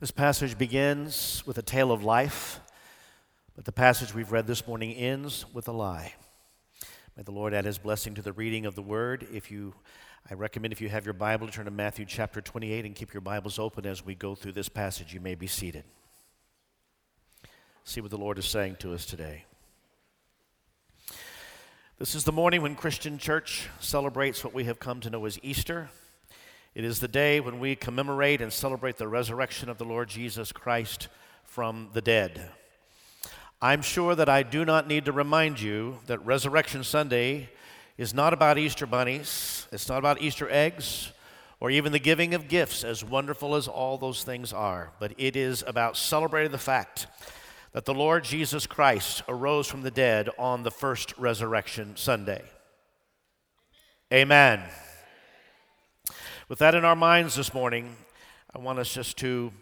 This passage begins with a tale of life, but the passage we've read this morning ends with a lie. May the Lord add his blessing to the reading of the word. If you I recommend if you have your Bible to turn to Matthew chapter 28 and keep your Bibles open as we go through this passage. You may be seated. See what the Lord is saying to us today. This is the morning when Christian Church celebrates what we have come to know as Easter. It is the day when we commemorate and celebrate the resurrection of the Lord Jesus Christ from the dead. I'm sure that I do not need to remind you that Resurrection Sunday is not about Easter bunnies, it's not about Easter eggs, or even the giving of gifts, as wonderful as all those things are, but it is about celebrating the fact that the Lord Jesus Christ arose from the dead on the first resurrection Sunday. Amen. With that in our minds this morning, I want us just to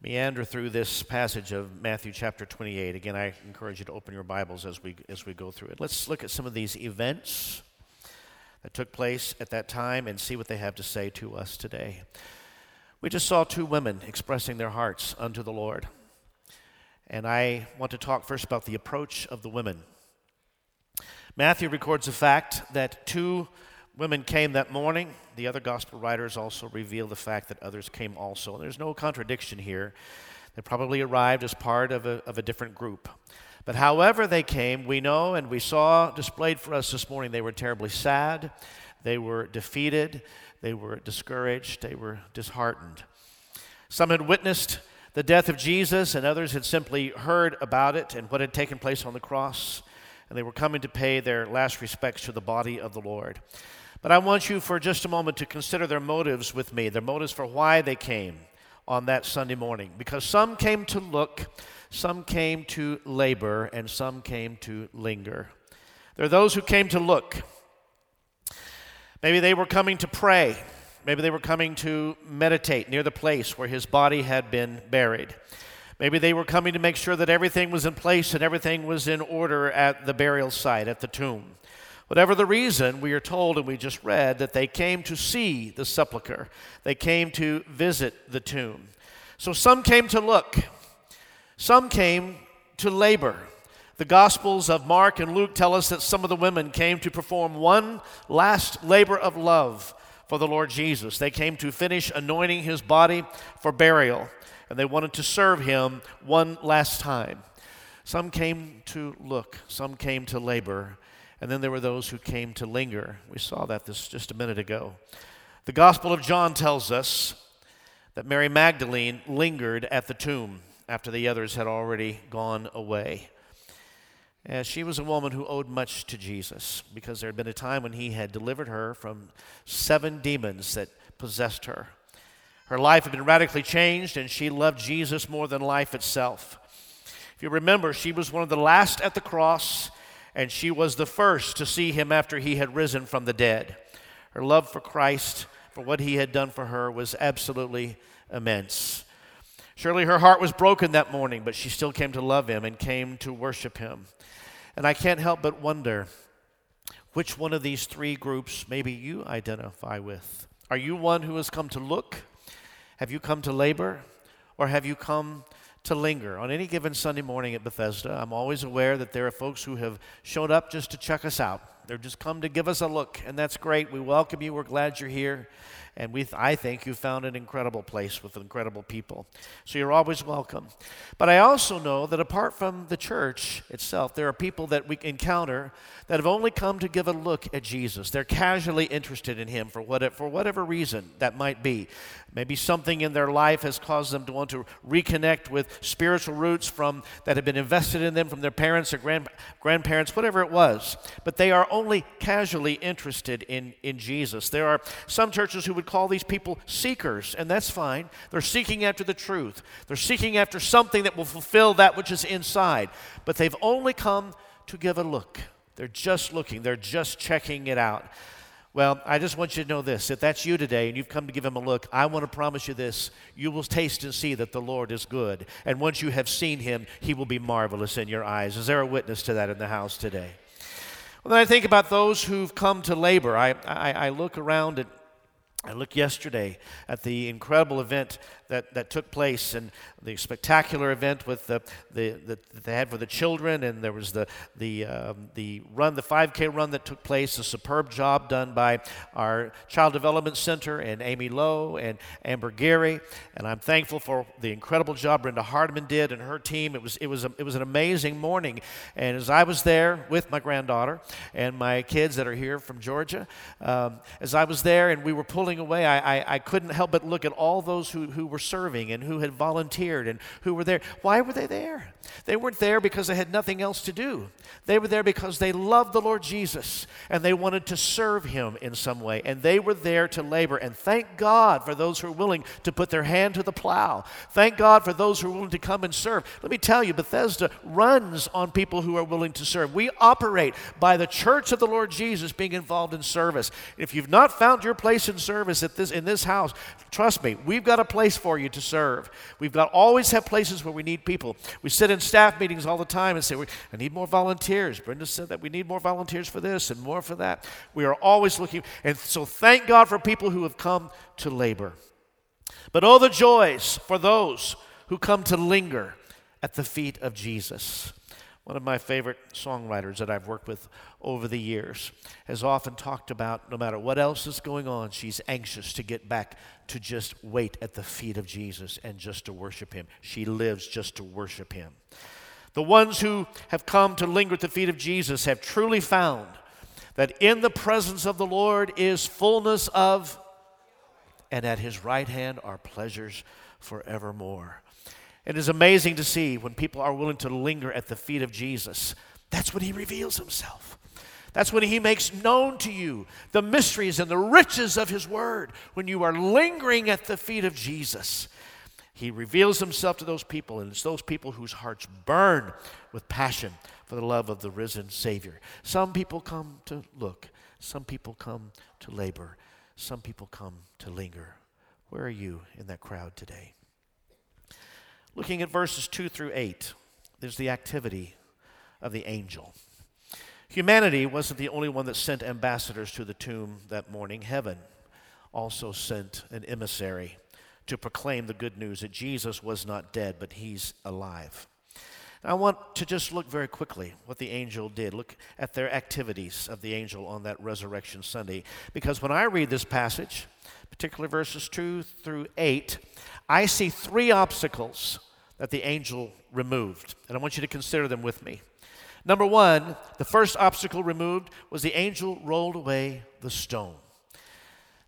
meander through this passage of Matthew chapter 28. Again, I encourage you to open your Bibles as we, as we go through it. Let's look at some of these events that took place at that time and see what they have to say to us today. We just saw two women expressing their hearts unto the Lord. And I want to talk first about the approach of the women. Matthew records the fact that two women came that morning. The other gospel writers also reveal the fact that others came also. And there's no contradiction here. They probably arrived as part of a, of a different group. But however they came, we know and we saw displayed for us this morning, they were terribly sad, they were defeated, they were discouraged, they were disheartened. Some had witnessed the death of Jesus, and others had simply heard about it and what had taken place on the cross, and they were coming to pay their last respects to the body of the Lord. But I want you for just a moment to consider their motives with me, their motives for why they came on that Sunday morning. Because some came to look, some came to labor, and some came to linger. There are those who came to look. Maybe they were coming to pray. Maybe they were coming to meditate near the place where his body had been buried. Maybe they were coming to make sure that everything was in place and everything was in order at the burial site, at the tomb. Whatever the reason, we are told, and we just read, that they came to see the sepulchre. They came to visit the tomb. So some came to look, some came to labor. The Gospels of Mark and Luke tell us that some of the women came to perform one last labor of love for the Lord Jesus. They came to finish anointing his body for burial, and they wanted to serve him one last time. Some came to look, some came to labor, and then there were those who came to linger. We saw that this just a minute ago. The Gospel of John tells us that Mary Magdalene lingered at the tomb after the others had already gone away. And she was a woman who owed much to Jesus because there had been a time when he had delivered her from seven demons that possessed her. Her life had been radically changed, and she loved Jesus more than life itself. If you remember, she was one of the last at the cross and she was the first to see him after he had risen from the dead. Her love for Christ, for what he had done for her, was absolutely immense. Surely her heart was broken that morning, but she still came to love him and came to worship him. And I can't help but wonder which one of these three groups maybe you identify with. Are you one who has come to look? Have you come to labor? Or have you come to linger. On any given Sunday morning at Bethesda, I'm always aware that there are folks who have showed up just to check us out. They've just come to give us a look, and that's great. We welcome you. We're glad you're here. And we, I think you found an incredible place with incredible people. So you're always welcome. But I also know that apart from the church itself, there are people that we encounter that have only come to give a look at Jesus. They're casually interested in him for, what, for whatever reason that might be. Maybe something in their life has caused them to want to reconnect with spiritual roots from that have been invested in them from their parents or grand, grandparents, whatever it was. But they are only casually interested in, in Jesus. There are some churches who would call these people seekers, and that's fine. They're seeking after the truth. They're seeking after something that will fulfill that which is inside. But they've only come to give a look. They're just looking. They're just checking it out. Well, I just want you to know this. If that's you today and you've come to give him a look, I want to promise you this. You will taste and see that the Lord is good. And once you have seen him, he will be marvelous in your eyes. Is there a witness to that in the house today? Well, then I think about those who've come to labor. I, I, I look around at I looked yesterday at the incredible event that, that took place and the spectacular event with the, the, the that they had for the children, and there was the, the, um, the run, the 5K run that took place, a superb job done by our Child Development Center and Amy Lowe and Amber Gary. And I'm thankful for the incredible job Brenda Hardman did and her team. It was, it was, a, it was an amazing morning. And as I was there with my granddaughter and my kids that are here from Georgia, um, as I was there and we were pulling away, I, I, I couldn't help but look at all those who, who were serving and who had volunteered and who were there. Why were they there? They weren't there because they had nothing else to do. They were there because they loved the Lord Jesus and they wanted to serve him in some way. And they were there to labor. And thank God for those who are willing to put their hand to the plow. Thank God for those who are willing to come and serve. Let me tell you, Bethesda runs on people who are willing to serve. We operate by the church of the Lord Jesus being involved in service. If you've not found your place in service at this, in this house, trust me, we've got a place for you to serve. We've got always have places where we need people. We sit in staff meetings all the time and say, I need more volunteers. Brenda said that we need more volunteers for this and more for that. We are always looking. And so thank God for people who have come to labor. But oh, the joys for those who come to linger at the feet of Jesus. One of my favorite songwriters that I've worked with over the years has often talked about no matter what else is going on, she's anxious to get back to just wait at the feet of Jesus and just to worship Him. She lives just to worship Him. The ones who have come to linger at the feet of Jesus have truly found that in the presence of the Lord is fullness of, and at His right hand are pleasures forevermore. It is amazing to see when people are willing to linger at the feet of Jesus. That's when he reveals himself. That's when he makes known to you the mysteries and the riches of his word. When you are lingering at the feet of Jesus, he reveals himself to those people, and it's those people whose hearts burn with passion for the love of the risen Savior. Some people come to look, some people come to labor, some people come to linger. Where are you in that crowd today? Looking at verses 2 through 8, there's the activity of the angel. Humanity wasn't the only one that sent ambassadors to the tomb that morning. Heaven also sent an emissary to proclaim the good news that Jesus was not dead, but he's alive. I want to just look very quickly what the angel did. Look at their activities of the angel on that resurrection Sunday. Because when I read this passage, particularly verses 2 through 8, I see three obstacles that the angel removed, and I want you to consider them with me. Number one, the first obstacle removed was the angel rolled away the stone.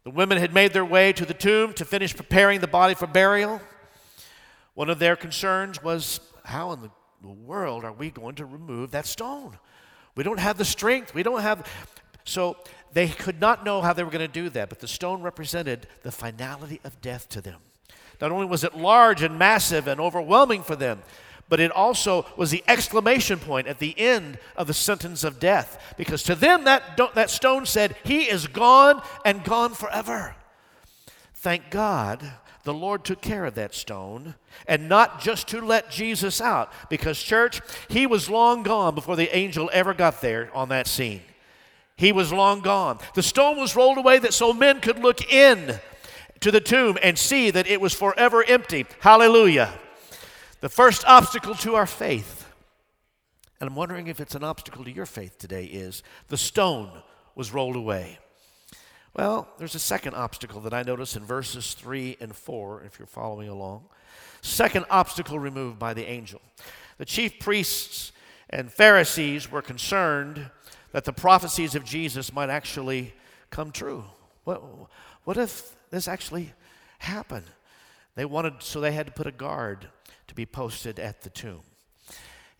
The women had made their way to the tomb to finish preparing the body for burial. One of their concerns was how in the world are we going to remove that stone? We don't have the strength. We don't have. So they could not know how they were going to do that, but the stone represented the finality of death to them. Not only was it large and massive and overwhelming for them, but it also was the exclamation point at the end of the sentence of death. Because to them, that, that stone said, He is gone and gone forever. Thank God the Lord took care of that stone and not just to let Jesus out. Because, church, He was long gone before the angel ever got there on that scene. He was long gone. The stone was rolled away that so men could look in to the tomb and see that it was forever empty. Hallelujah. The first obstacle to our faith, and I'm wondering if it's an obstacle to your faith today, is the stone was rolled away. Well, there's a second obstacle that I notice in verses 3 and 4, if you're following along. Second obstacle removed by the angel. The chief priests and Pharisees were concerned that the prophecies of Jesus might actually come true. What, what if this actually happened? They wanted, so they had to put a guard to be posted at the tomb.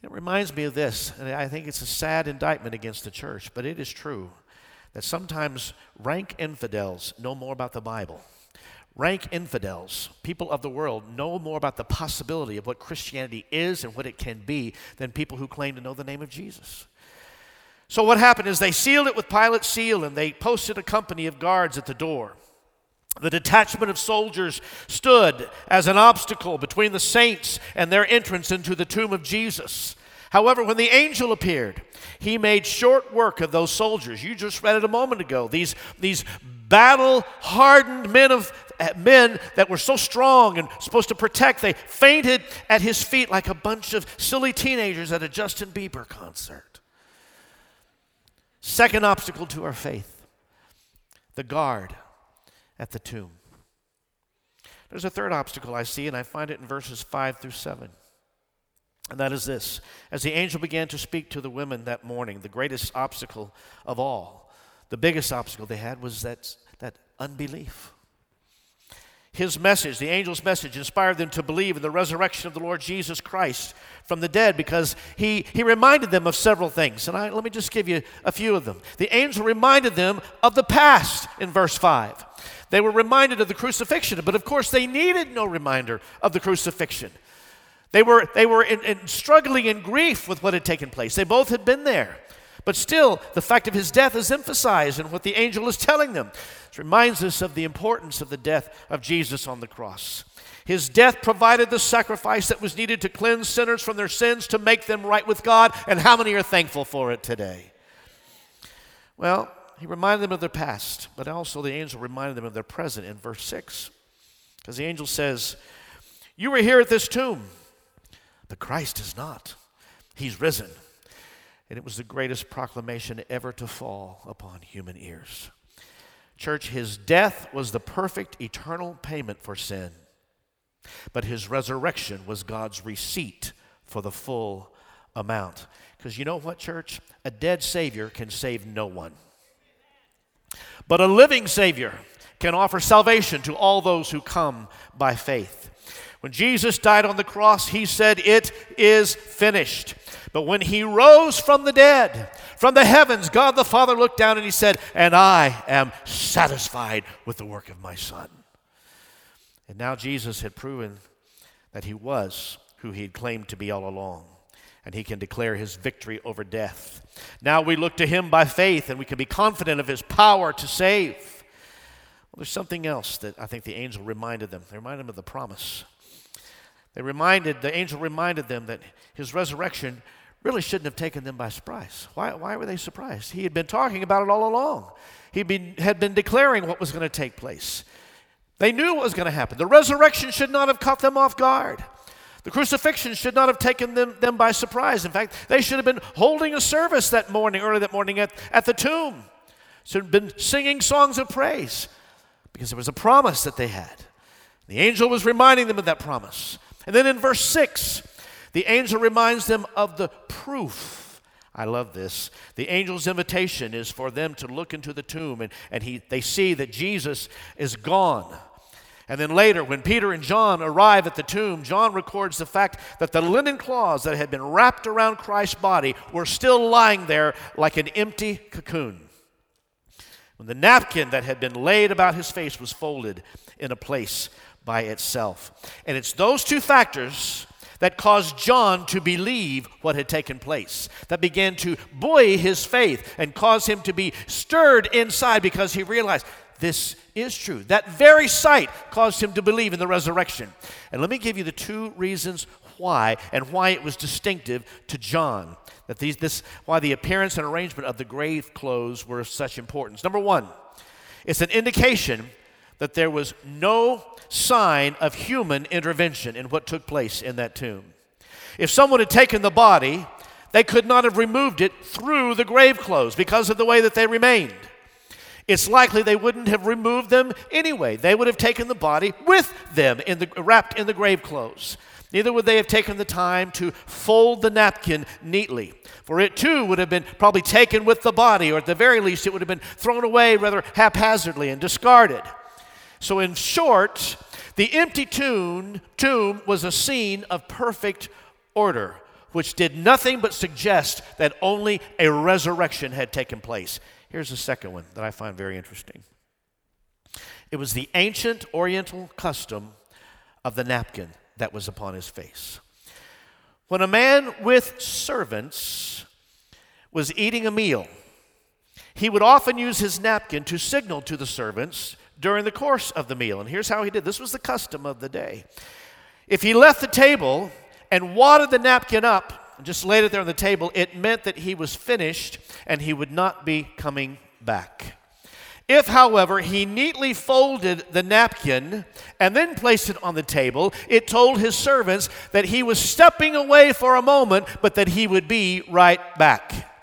It reminds me of this, and I think it's a sad indictment against the church, but it is true that sometimes rank infidels know more about the Bible. Rank infidels, people of the world, know more about the possibility of what Christianity is and what it can be than people who claim to know the name of Jesus. So, what happened is they sealed it with Pilate's seal and they posted a company of guards at the door. The detachment of soldiers stood as an obstacle between the saints and their entrance into the tomb of Jesus. However, when the angel appeared, he made short work of those soldiers. You just read it a moment ago. These, these battle hardened men of eh, men that were so strong and supposed to protect, they fainted at his feet like a bunch of silly teenagers at a Justin Bieber concert. Second obstacle to our faith the guard at the tomb. There's a third obstacle I see, and I find it in verses 5 through 7. And that is this As the angel began to speak to the women that morning, the greatest obstacle of all, the biggest obstacle they had was that, that unbelief. His message, the angel's message, inspired them to believe in the resurrection of the Lord Jesus Christ from the dead because he, he reminded them of several things. And I, let me just give you a few of them. The angel reminded them of the past in verse 5. They were reminded of the crucifixion, but of course they needed no reminder of the crucifixion. They were, they were in, in struggling in grief with what had taken place. They both had been there. But still, the fact of his death is emphasized in what the angel is telling them. It reminds us of the importance of the death of Jesus on the cross. His death provided the sacrifice that was needed to cleanse sinners from their sins to make them right with God. And how many are thankful for it today? Well, he reminded them of their past, but also the angel reminded them of their present in verse 6. Because the angel says, You were here at this tomb, but Christ is not. He's risen and it was the greatest proclamation ever to fall upon human ears. Church, his death was the perfect eternal payment for sin, but his resurrection was God's receipt for the full amount. Because you know what, church? A dead Savior can save no one, but a living Savior can offer salvation to all those who come by faith. When Jesus died on the cross, he said, It is finished. But when he rose from the dead, from the heavens, God the Father looked down and he said, And I am satisfied with the work of my Son. And now Jesus had proven that he was who he had claimed to be all along. And he can declare his victory over death. Now we look to him by faith and we can be confident of his power to save. Well, there's something else that I think the angel reminded them. They reminded them of the promise. They reminded, the angel reminded them that his resurrection really shouldn't have taken them by surprise. Why, why were they surprised? He had been talking about it all along, he been, had been declaring what was going to take place. They knew what was going to happen. The resurrection should not have caught them off guard. The crucifixion should not have taken them, them by surprise. In fact, they should have been holding a service that morning, early that morning at, at the tomb. Should have been singing songs of praise because there was a promise that they had. The angel was reminding them of that promise. And then in verse 6, the angel reminds them of the proof. I love this. The angel's invitation is for them to look into the tomb and, and he, they see that Jesus is gone. And then later, when Peter and John arrive at the tomb, John records the fact that the linen cloths that had been wrapped around Christ's body were still lying there like an empty cocoon. When the napkin that had been laid about his face was folded in a place by itself. And it's those two factors that caused John to believe what had taken place, that began to buoy his faith and cause him to be stirred inside because he realized this is true. That very sight caused him to believe in the resurrection. And let me give you the two reasons why and why it was distinctive to John. That these, this, why the appearance and arrangement of the grave clothes were of such importance. Number one, it's an indication that there was no sign of human intervention in what took place in that tomb. If someone had taken the body, they could not have removed it through the grave clothes because of the way that they remained. It's likely they wouldn't have removed them anyway. They would have taken the body with them in the, wrapped in the grave clothes. Neither would they have taken the time to fold the napkin neatly, for it too would have been probably taken with the body, or at the very least, it would have been thrown away rather haphazardly and discarded. So, in short, the empty tomb, tomb was a scene of perfect order, which did nothing but suggest that only a resurrection had taken place. Here's the second one that I find very interesting it was the ancient Oriental custom of the napkin that was upon his face. When a man with servants was eating a meal, he would often use his napkin to signal to the servants during the course of the meal. And here's how he did this was the custom of the day. If he left the table and wadded the napkin up, and just laid it there on the table, it meant that he was finished and he would not be coming back. If, however, he neatly folded the napkin and then placed it on the table, it told his servants that he was stepping away for a moment, but that he would be right back.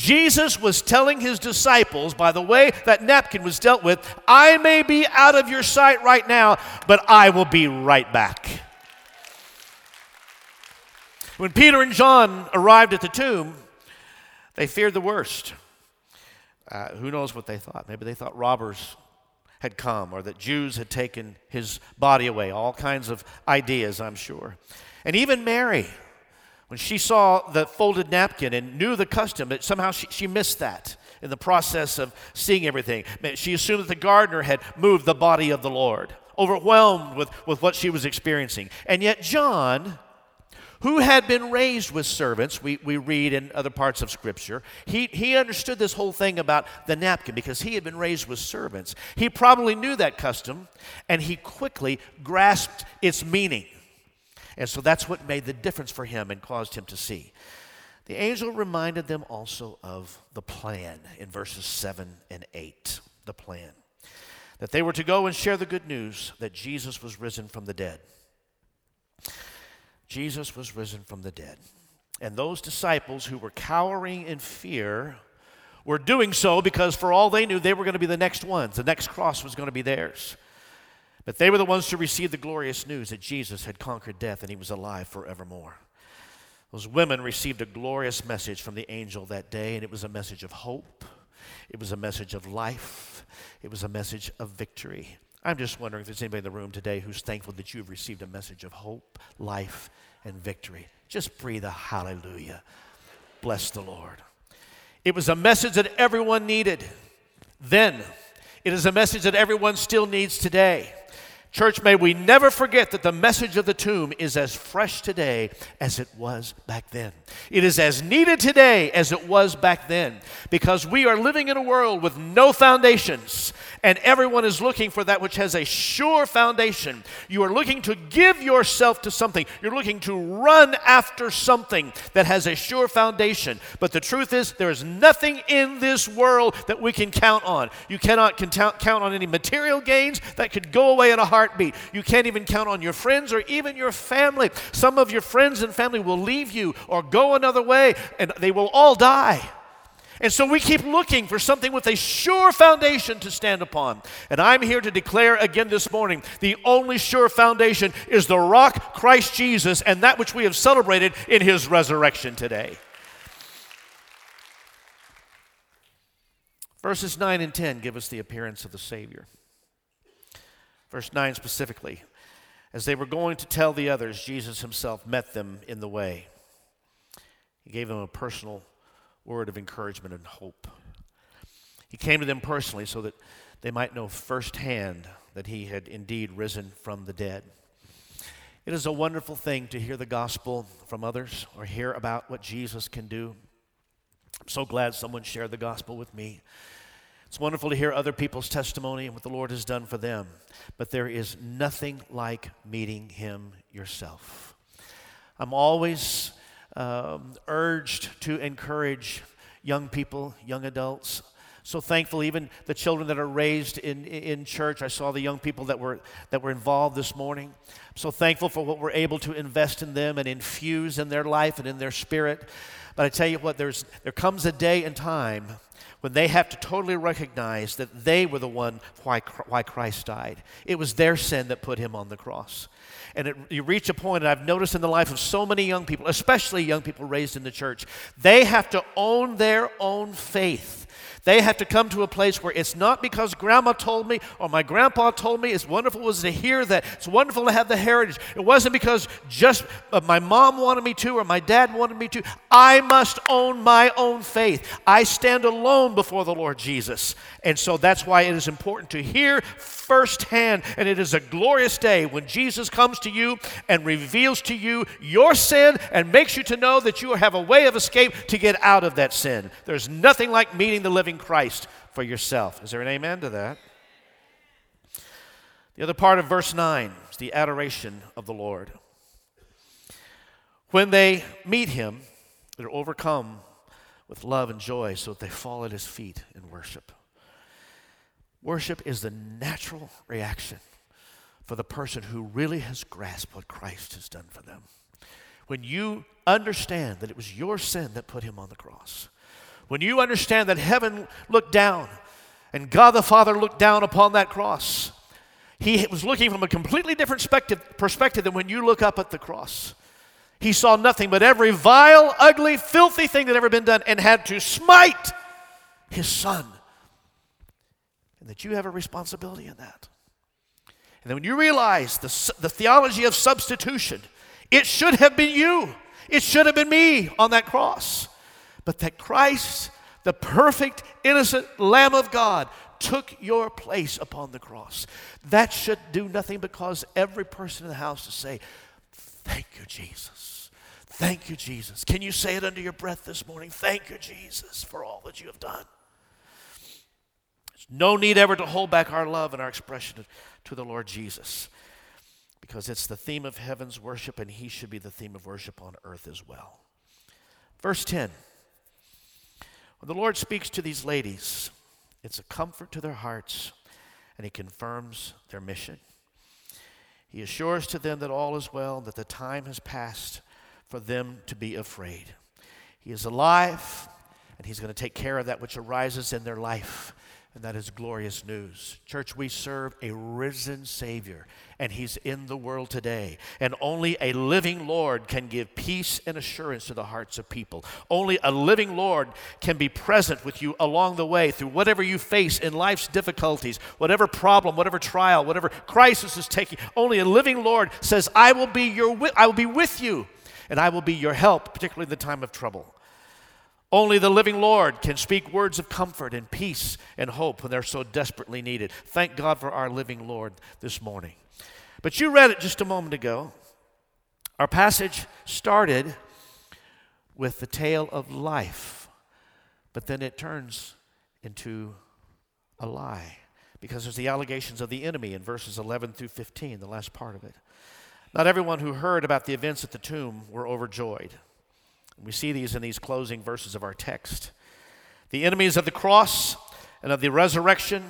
Jesus was telling his disciples, by the way that napkin was dealt with, I may be out of your sight right now, but I will be right back. When Peter and John arrived at the tomb, they feared the worst. Uh, who knows what they thought? Maybe they thought robbers had come or that Jews had taken his body away. All kinds of ideas, I'm sure. And even Mary, when she saw the folded napkin and knew the custom, but somehow she, she missed that in the process of seeing everything. She assumed that the gardener had moved the body of the Lord, overwhelmed with, with what she was experiencing. And yet, John who had been raised with servants, we, we read in other parts of Scripture. He, he understood this whole thing about the napkin because he had been raised with servants. He probably knew that custom, and he quickly grasped its meaning. And so that's what made the difference for him and caused him to see. The angel reminded them also of the plan in verses 7 and 8. The plan. That they were to go and share the good news that Jesus was risen from the dead. Jesus was risen from the dead. And those disciples who were cowering in fear were doing so because, for all they knew, they were going to be the next ones. The next cross was going to be theirs. But they were the ones to receive the glorious news that Jesus had conquered death and he was alive forevermore. Those women received a glorious message from the angel that day, and it was a message of hope, it was a message of life, it was a message of victory. I'm just wondering if there's anybody in the room today who's thankful that you've received a message of hope, life, and victory. Just breathe a hallelujah. Bless the Lord. It was a message that everyone needed then. It is a message that everyone still needs today. Church, may we never forget that the message of the tomb is as fresh today as it was back then. It is as needed today as it was back then because we are living in a world with no foundations and everyone is looking for that which has a sure foundation. You are looking to give yourself to something, you're looking to run after something that has a sure foundation. But the truth is, there is nothing in this world that we can count on. You cannot count on any material gains that could go away in a heartbeat. You can't even count on your friends or even your family. Some of your friends and family will leave you or go another way, and they will all die. And so we keep looking for something with a sure foundation to stand upon. And I'm here to declare again this morning the only sure foundation is the rock, Christ Jesus, and that which we have celebrated in his resurrection today. Verses 9 and 10 give us the appearance of the Savior. Verse 9 specifically. As they were going to tell the others, Jesus himself met them in the way. He gave them a personal word of encouragement and hope. He came to them personally so that they might know firsthand that he had indeed risen from the dead. It is a wonderful thing to hear the gospel from others or hear about what Jesus can do. I'm so glad someone shared the gospel with me. It's wonderful to hear other people's testimony and what the Lord has done for them, but there is nothing like meeting Him yourself. I'm always um, urged to encourage young people, young adults. So thankful, even the children that are raised in, in church. I saw the young people that were, that were involved this morning. So thankful for what we're able to invest in them and infuse in their life and in their spirit. But I tell you what, there's, there comes a day and time when they have to totally recognize that they were the one why, why Christ died. It was their sin that put him on the cross. And it, you reach a point, and I've noticed in the life of so many young people, especially young people raised in the church, they have to own their own faith. They have to come to a place where it's not because grandma told me or my grandpa told me. It's wonderful was to hear that. It's wonderful to have the heritage. It wasn't because just uh, my mom wanted me to or my dad wanted me to. I must own my own faith. I stand alone before the Lord Jesus. And so that's why it is important to hear firsthand. And it is a glorious day when Jesus comes to you and reveals to you your sin and makes you to know that you have a way of escape to get out of that sin. There's nothing like meeting the living Christ for yourself. Is there an amen to that? The other part of verse 9 is the adoration of the Lord. When they meet him, they're overcome with love and joy so that they fall at his feet in worship. Worship is the natural reaction for the person who really has grasped what Christ has done for them. When you understand that it was your sin that put him on the cross, when you understand that heaven looked down and God the Father looked down upon that cross, he was looking from a completely different perspective than when you look up at the cross. He saw nothing but every vile, ugly, filthy thing that ever been done and had to smite his son. And that you have a responsibility in that. And then when you realize the, the theology of substitution, it should have been you, it should have been me on that cross. But that Christ, the perfect, innocent Lamb of God, took your place upon the cross. That should do nothing but cause every person in the house to say, Thank you, Jesus. Thank you, Jesus. Can you say it under your breath this morning? Thank you, Jesus, for all that you have done. There's no need ever to hold back our love and our expression to the Lord Jesus because it's the theme of heaven's worship and he should be the theme of worship on earth as well. Verse 10 When the Lord speaks to these ladies, it's a comfort to their hearts and he confirms their mission. He assures to them that all is well, that the time has passed for them to be afraid. He is alive, and He's going to take care of that which arises in their life, and that is glorious news. Church, we serve a risen Savior, and He's in the world today. And only a living Lord can give peace and assurance to the hearts of people. Only a living Lord can be present with you along the way through whatever you face in life's difficulties, whatever problem, whatever trial, whatever crisis is taking. Only a living Lord says, I will be, your, I will be with you, and I will be your help, particularly in the time of trouble. Only the living Lord can speak words of comfort and peace and hope when they're so desperately needed. Thank God for our living Lord this morning. But you read it just a moment ago. Our passage started with the tale of life, but then it turns into a lie because there's the allegations of the enemy in verses 11 through 15, the last part of it. Not everyone who heard about the events at the tomb were overjoyed. We see these in these closing verses of our text. The enemies of the cross and of the resurrection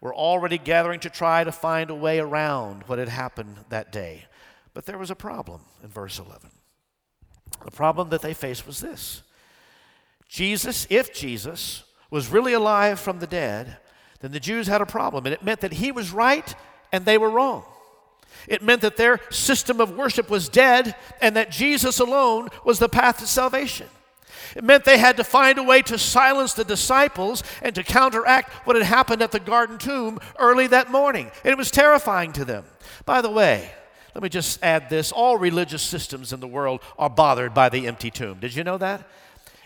were already gathering to try to find a way around what had happened that day. But there was a problem in verse 11. The problem that they faced was this Jesus, if Jesus was really alive from the dead, then the Jews had a problem. And it meant that he was right and they were wrong. It meant that their system of worship was dead and that Jesus alone was the path to salvation. It meant they had to find a way to silence the disciples and to counteract what had happened at the garden tomb early that morning. And it was terrifying to them. By the way, let me just add this all religious systems in the world are bothered by the empty tomb. Did you know that?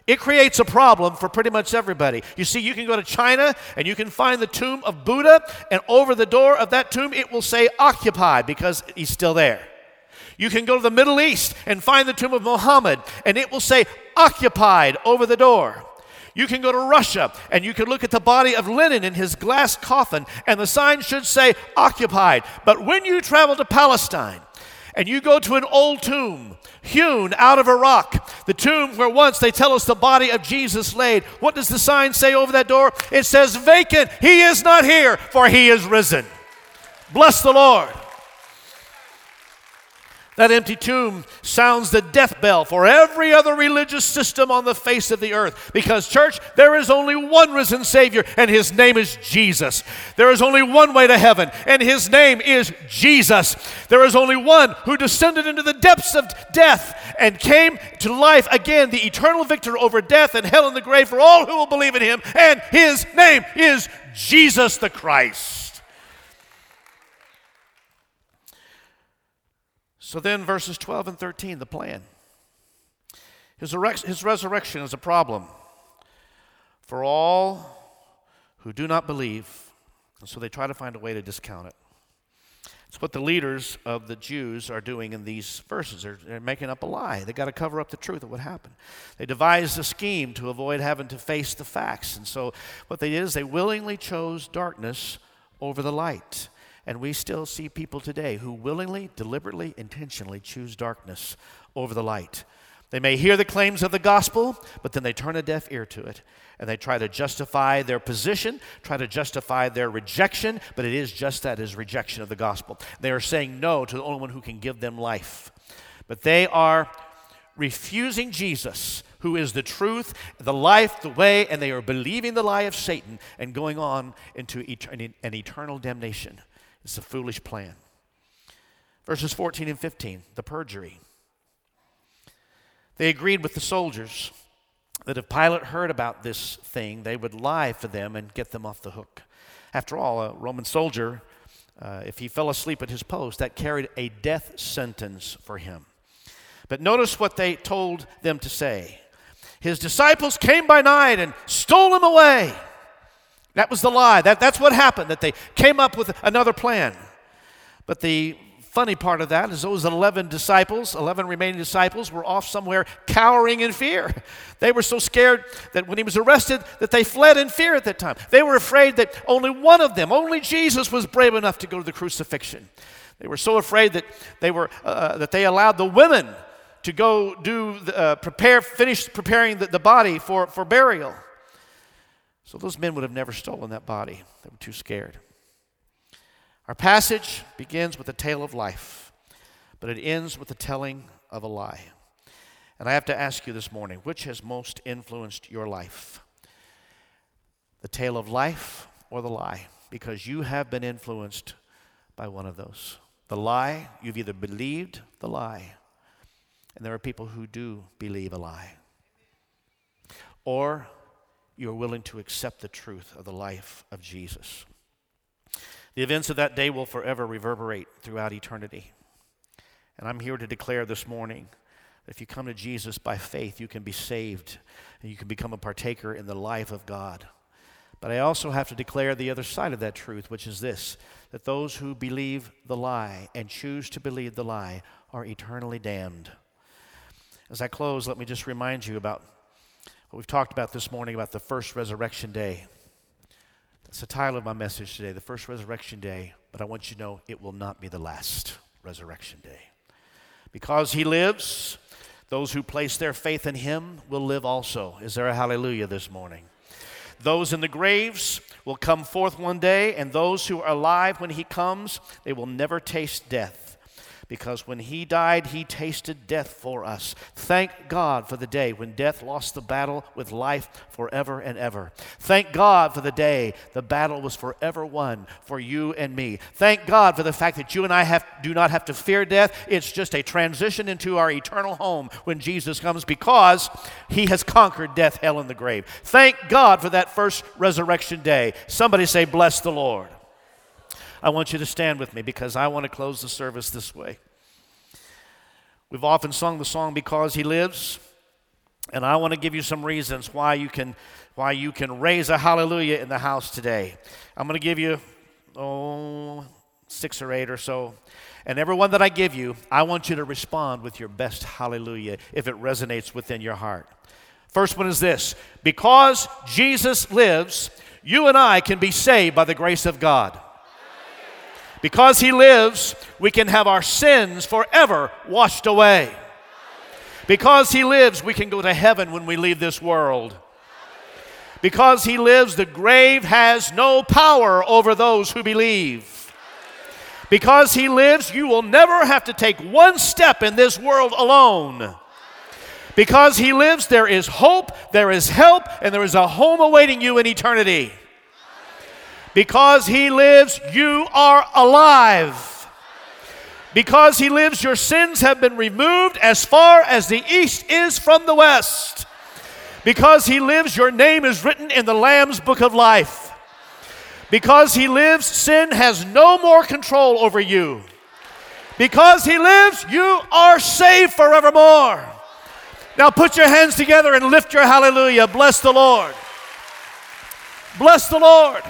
It creates a problem for pretty much everybody. You see, you can go to China and you can find the tomb of Buddha, and over the door of that tomb, it will say occupied because he's still there. You can go to the Middle East and find the tomb of Muhammad, and it will say occupied over the door. You can go to Russia and you can look at the body of Lenin in his glass coffin, and the sign should say occupied. But when you travel to Palestine and you go to an old tomb hewn out of a rock, the tomb where once they tell us the body of Jesus laid, what does the sign say over that door? It says vacant. He is not here, for he is risen. Bless the Lord. That empty tomb sounds the death bell for every other religious system on the face of the earth. Because, church, there is only one risen Savior, and His name is Jesus. There is only one way to heaven, and His name is Jesus. There is only one who descended into the depths of death and came to life again, the eternal victor over death and hell and the grave for all who will believe in Him, and His name is Jesus the Christ. So then, verses 12 and 13, the plan. His, his resurrection is a problem for all who do not believe, and so they try to find a way to discount it. It's what the leaders of the Jews are doing in these verses. They're, they're making up a lie. They've got to cover up the truth of what happened. They devised a scheme to avoid having to face the facts. And so what they did is they willingly chose darkness over the light. And we still see people today who willingly, deliberately, intentionally choose darkness over the light. They may hear the claims of the gospel, but then they turn a deaf ear to it. And they try to justify their position, try to justify their rejection, but it is just that is rejection of the gospel. They are saying no to the only one who can give them life. But they are refusing Jesus, who is the truth, the life, the way, and they are believing the lie of Satan and going on into an eternal damnation. It's a foolish plan. Verses 14 and 15, the perjury. They agreed with the soldiers that if Pilate heard about this thing, they would lie for them and get them off the hook. After all, a Roman soldier, uh, if he fell asleep at his post, that carried a death sentence for him. But notice what they told them to say. His disciples came by night and stole him away. That was the lie. That, that's what happened, that they came up with another plan. But the funny part of that is those 11 disciples, 11 remaining disciples, were off somewhere cowering in fear. They were so scared that when he was arrested that they fled in fear at that time. They were afraid that only one of them, only Jesus was brave enough to go to the crucifixion. They were so afraid that they were uh, that they allowed the women to go do the, uh, prepare, finish preparing the, the body for, for burial. So those men would have never stolen that body. They were too scared. Our passage begins with a tale of life, but it ends with the telling of a lie. And I have to ask you this morning which has most influenced your life? The tale of life or the lie? Because you have been influenced by one of those. The lie, you've either believed the lie and there are people who do believe a lie. Or you're willing to accept the truth of the life of Jesus. The events of that day will forever reverberate throughout eternity. And I'm here to declare this morning that if you come to Jesus by faith, you can be saved and you can become a partaker in the life of God. But I also have to declare the other side of that truth, which is this that those who believe the lie and choose to believe the lie are eternally damned. As I close, let me just remind you about we've talked about this morning about the first resurrection day. That's the title of my message today, the first resurrection day, but I want you to know it will not be the last resurrection day. Because he lives, those who place their faith in him will live also. Is there a hallelujah this morning? Those in the graves will come forth one day, and those who are alive when he comes, they will never taste death because when he died, he tasted death for us. Thank God for the day when death lost the battle with life forever and ever. Thank God for the day the battle was forever won for you and me. Thank God for the fact that you and I have, do not have to fear death. It's just a transition into our eternal home when Jesus comes because he has conquered death, hell, and the grave. Thank God for that first resurrection day. Somebody say, Bless the Lord. I want you to stand with me because I want to close the service this way. We've often sung the song Because He Lives, and I want to give you some reasons why you can why you can raise a hallelujah in the house today. I'm going to give you oh six or eight or so. And every one that I give you, I want you to respond with your best hallelujah if it resonates within your heart. First one is this because Jesus lives, you and I can be saved by the grace of God. Because he lives, we can have our sins forever washed away. Because he lives, we can go to heaven when we leave this world. Because he lives, the grave has no power over those who believe. Because he lives, you will never have to take one step in this world alone. Because he lives, there is hope, there is help, and there is a home awaiting you in eternity. Because he lives, you are alive. Because he lives, your sins have been removed as far as the east is from the west. Because he lives, your name is written in the Lamb's book of life. Because he lives, sin has no more control over you. Because he lives, you are saved forevermore. Now put your hands together and lift your hallelujah. Bless the Lord. Bless the Lord.